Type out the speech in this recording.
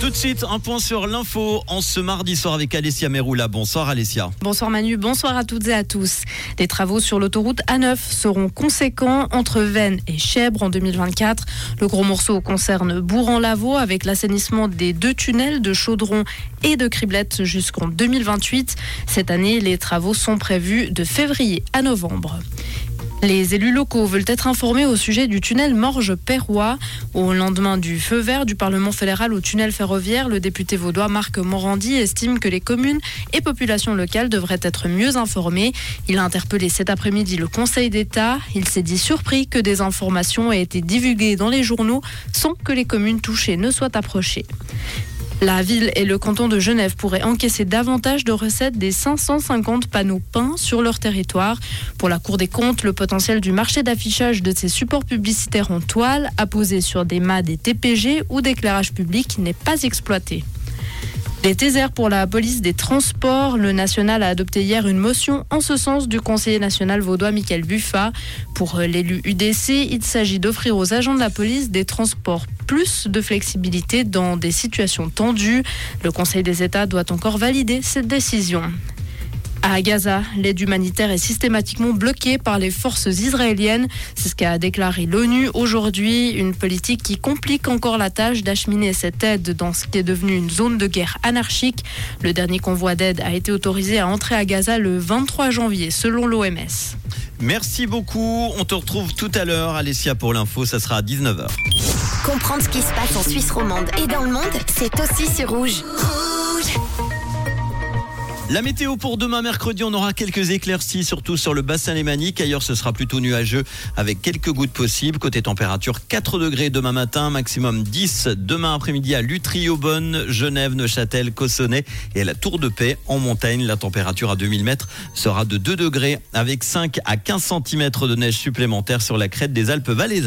Tout de suite, un point sur l'info en ce mardi soir avec Alessia Meroula. Bonsoir Alessia. Bonsoir Manu, bonsoir à toutes et à tous. Les travaux sur l'autoroute A9 seront conséquents entre Vennes et Chèvre en 2024. Le gros morceau concerne Bourran-Lavaux avec l'assainissement des deux tunnels de Chaudron et de Criblette jusqu'en 2028. Cette année, les travaux sont prévus de février à novembre. Les élus locaux veulent être informés au sujet du tunnel Morges-Perrois. Au lendemain du feu vert du Parlement fédéral au tunnel ferroviaire, le député vaudois Marc Morandi estime que les communes et populations locales devraient être mieux informées. Il a interpellé cet après-midi le Conseil d'État. Il s'est dit surpris que des informations aient été divulguées dans les journaux sans que les communes touchées ne soient approchées. La ville et le canton de Genève pourraient encaisser davantage de recettes des 550 panneaux peints sur leur territoire. Pour la Cour des comptes, le potentiel du marché d'affichage de ces supports publicitaires en toile, apposés sur des mâts des TPG ou d'éclairage public, n'est pas exploité. Les taisers pour la police des transports. Le national a adopté hier une motion en ce sens du conseiller national vaudois Michael Buffa. Pour l'élu UDC, il s'agit d'offrir aux agents de la police des transports plus de flexibilité dans des situations tendues. Le Conseil des États doit encore valider cette décision. À Gaza, l'aide humanitaire est systématiquement bloquée par les forces israéliennes. C'est ce qu'a déclaré l'ONU aujourd'hui. Une politique qui complique encore la tâche d'acheminer cette aide dans ce qui est devenu une zone de guerre anarchique. Le dernier convoi d'aide a été autorisé à entrer à Gaza le 23 janvier, selon l'OMS. Merci beaucoup. On te retrouve tout à l'heure, Alessia, pour l'info. Ça sera à 19h. Comprendre ce qui se passe en Suisse romande et dans le monde, c'est aussi sur Rouge. Rouge la météo pour demain mercredi, on aura quelques éclaircies, surtout sur le bassin lémanique. Ailleurs, ce sera plutôt nuageux avec quelques gouttes possibles. Côté température, 4 degrés demain matin, maximum 10 demain après-midi à Lutry-Aubonne, Genève, Neuchâtel, Cossonay et à la Tour de Paix en montagne. La température à 2000 mètres sera de 2 degrés avec 5 à 15 cm de neige supplémentaire sur la crête des Alpes valaisannes.